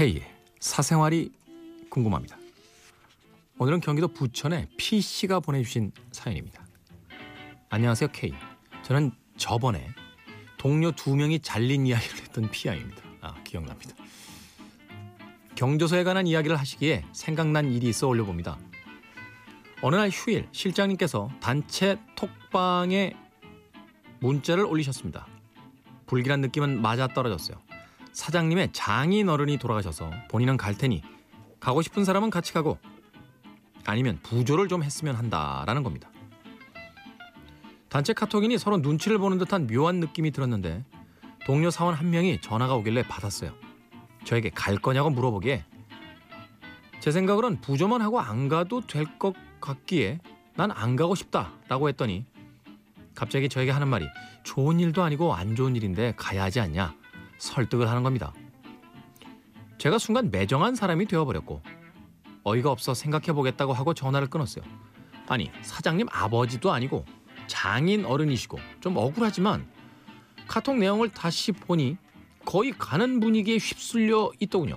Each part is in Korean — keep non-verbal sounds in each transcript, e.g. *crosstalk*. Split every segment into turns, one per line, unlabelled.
K의 사생활이 궁금합니다. 오늘은 경기도 부천의 P씨가 보내주신 사연입니다. 안녕하세요 K. 저는 저번에 동료 두 명이 잘린 이야기를 했던 PI입니다. 아 기억납니다. 경조서에 관한 이야기를 하시기에 생각난 일이 있어 올려봅니다. 어느 날 휴일 실장님께서 단체 톡방에 문자를 올리셨습니다. 불길한 느낌은 맞아 떨어졌어요. 사장님의 장인 어른이 돌아가셔서 본인은 갈 테니 가고 싶은 사람은 같이 가고 아니면 부조를 좀 했으면 한다라는 겁니다. 단체 카톡이니 서로 눈치를 보는 듯한 묘한 느낌이 들었는데 동료 사원 한 명이 전화가 오길래 받았어요. 저에게 갈 거냐고 물어보기에 제 생각으론 부조만 하고 안 가도 될 것 같기에 난 안 가고 싶다라고 했더니 갑자기 저에게 하는 말이 좋은 일도 아니고 안 좋은 일인데 가야 하지 않냐 설득을 하는 겁니다. 제가 순간 매정한 사람이 되어버렸고 어이가 없어 생각해보겠다고 하고 전화를 끊었어요. 아니 사장님 아버지도 아니고 장인 어른이시고 좀 억울하지만 카톡 내용을 다시 보니 거의 가는 분위기에 휩쓸려 있더군요.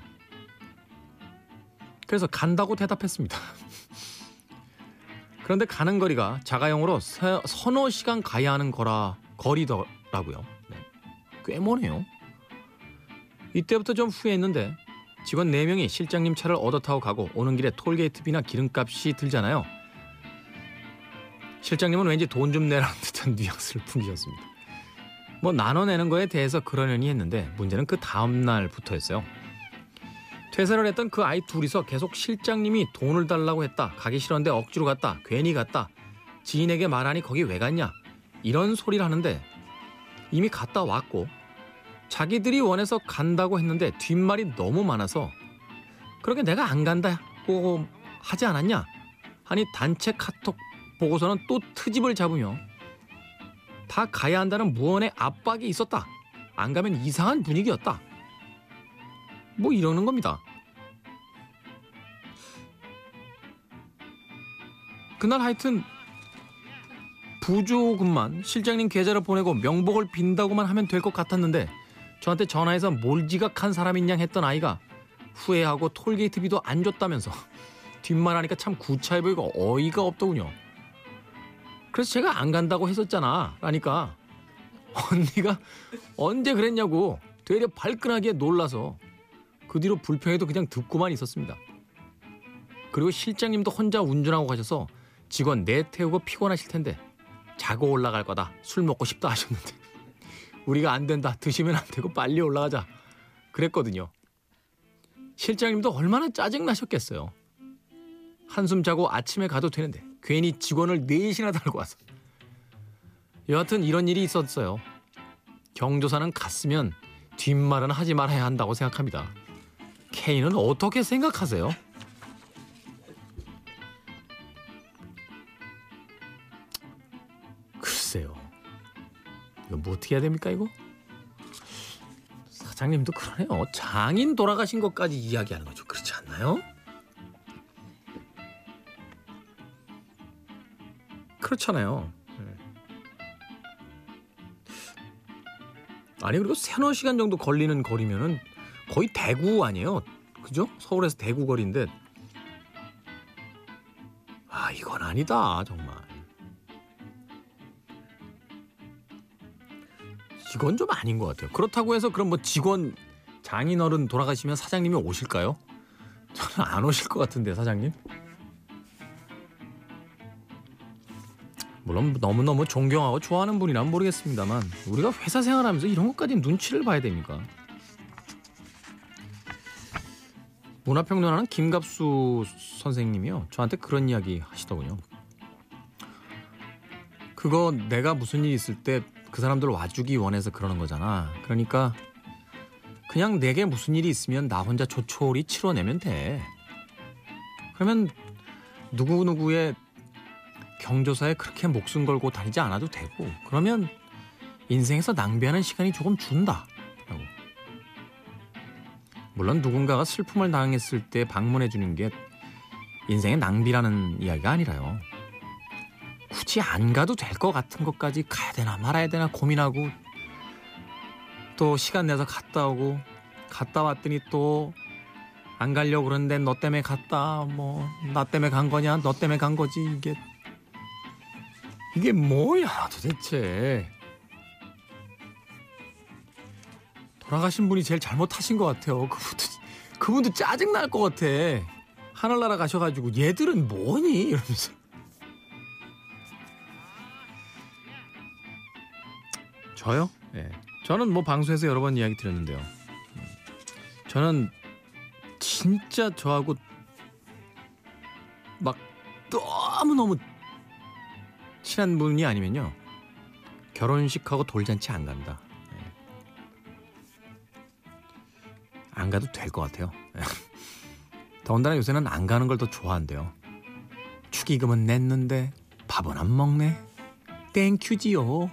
그래서 간다고 대답했습니다. *laughs* 그런데 가는 거리가 자가용으로 서, 서너 시간 가야 하는 거라 거리더라고요. 네. 꽤 머네요. 이때부터 좀 후회했는데 직원 4명이 실장님 차를 얻어 타고 가고 오는 길에 톨게이트비나 기름값이 들잖아요. 실장님은 왠지 돈 좀 내라는 *laughs* 듯한 뉘앙스를 풍기셨습니다. 뭐 나눠내는 거에 대해서 그러려니 했는데 문제는 그 다음 날부터였어요. 퇴사를 했던 그 아이 둘이서 계속 실장님이 돈을 달라고 했다. 가기 싫었는데 억지로 갔다. 괜히 갔다. 지인에게 말하니 거기 왜 갔냐. 이런 소리를 하는데 이미 갔다 왔고 자기들이 원해서 간다고 했는데 뒷말이 너무 많아서 그렇게 내가 안 간다고 하지 않았냐 하니 단체 카톡 보고서는 또 트집을 잡으며 다 가야 한다는 무언의 압박이 있었다. 안 가면 이상한 분위기였다. 뭐 이러는 겁니다. 그날 하여튼 부조금만 실장님 계좌를 보내고 명복을 빈다고만 하면 될 것 같았는데 저한테 전화해서 몰 지각한 사람인 양 했던 아이가 후회하고 톨게이트비도 안 줬다면서 뒷말하니까 참 구차해 보이고 어이가 없더군요. 그래서 제가 안 간다고 했었잖아. 라니까 언니가 언제 그랬냐고 되려 발끈하게 놀라서 그 뒤로 불평해도 그냥 듣고만 있었습니다. 그리고 실장님도 혼자 운전하고 가셔서 직원 내 태우고 피곤하실 텐데 자고 올라갈 거다. 술 먹고 싶다 하셨는데 우리가 안 된다. 드시면 안 되고 빨리 올라가자. 그랬거든요. 실장님도 얼마나 짜증 나셨겠어요. 한숨 자고 아침에 가도 되는데 괜히 직원을 넷이나 달고 와서. 여하튼 이런 일이 있었어요. 경조사는 갔으면 뒷말은 하지 말아야 한다고 생각합니다. K는 어떻게 생각하세요? 뭐 어떻게 해야 됩니까 이거? 사장님도 그러네요. 장인 돌아가신 것까지 이야기하는 거죠. 그렇지 않나요? 그렇잖아요. 네. 아니 그리고 세너 시간 정도 걸리는 거리면은 거의 대구 아니에요? 그죠? 서울에서 대구 거리인데 아 이건 아니다 정말. 이건 좀 아닌 것 같아요. 그렇다고 해서 그럼 뭐 직원 장인어른 돌아가시면 사장님이 오실까요? 저는 안 오실 것 같은데 사장님. 물론 너무너무 존경하고 좋아하는 분이라면 모르겠습니다만 우리가 회사 생활하면서 이런 것까지 눈치를 봐야 됩니까? 문화평론하는 김갑수 선생님이요. 저한테 그런 이야기 하시더군요. 그거 내가 무슨 일 있을 때 그 사람들 와주기 원해서 그러는 거잖아. 그러니까 그냥 내게 무슨 일이 있으면 나 혼자 조촐히 치러내면 돼. 그러면 누구누구의 경조사에 그렇게 목숨 걸고 다니지 않아도 되고 그러면 인생에서 낭비하는 시간이 조금 준다. 라고. 물론 누군가가 슬픔을 당했을 때 방문해 주는 게 인생의 낭비라는 이야기가 아니라요. 굳이 안 가도 될 것 같은 것까지 가야 되나 말아야 되나 고민하고 또 시간 내서 갔다 오고 갔다 왔더니 또 안 가려고 그러는데 너 때문에 갔다. 뭐 나 때문에 간 거냐? 너 때문에 간 거지. 이게 이게 뭐야 도대체. 돌아가신 분이 제일 잘못하신 것 같아요. 그분도 그분도 짜증 날 것 같아. 하늘나라 가셔가지고 얘들은 뭐니 이러면서. 저요? 예. 저는 뭐 방송에서 여러 번 이야기 드렸는데요. 저는 진짜 저하고 막 너무 너무 친한 분이 아니면요. 결혼식하고 돌잔치 안 간다. 예. 안 가도 될 것 같아요. 예. 더군다나 요새는 안 가는 걸 더 좋아한대요. 축의금은 냈는데 밥은 안 먹네. 땡큐지요.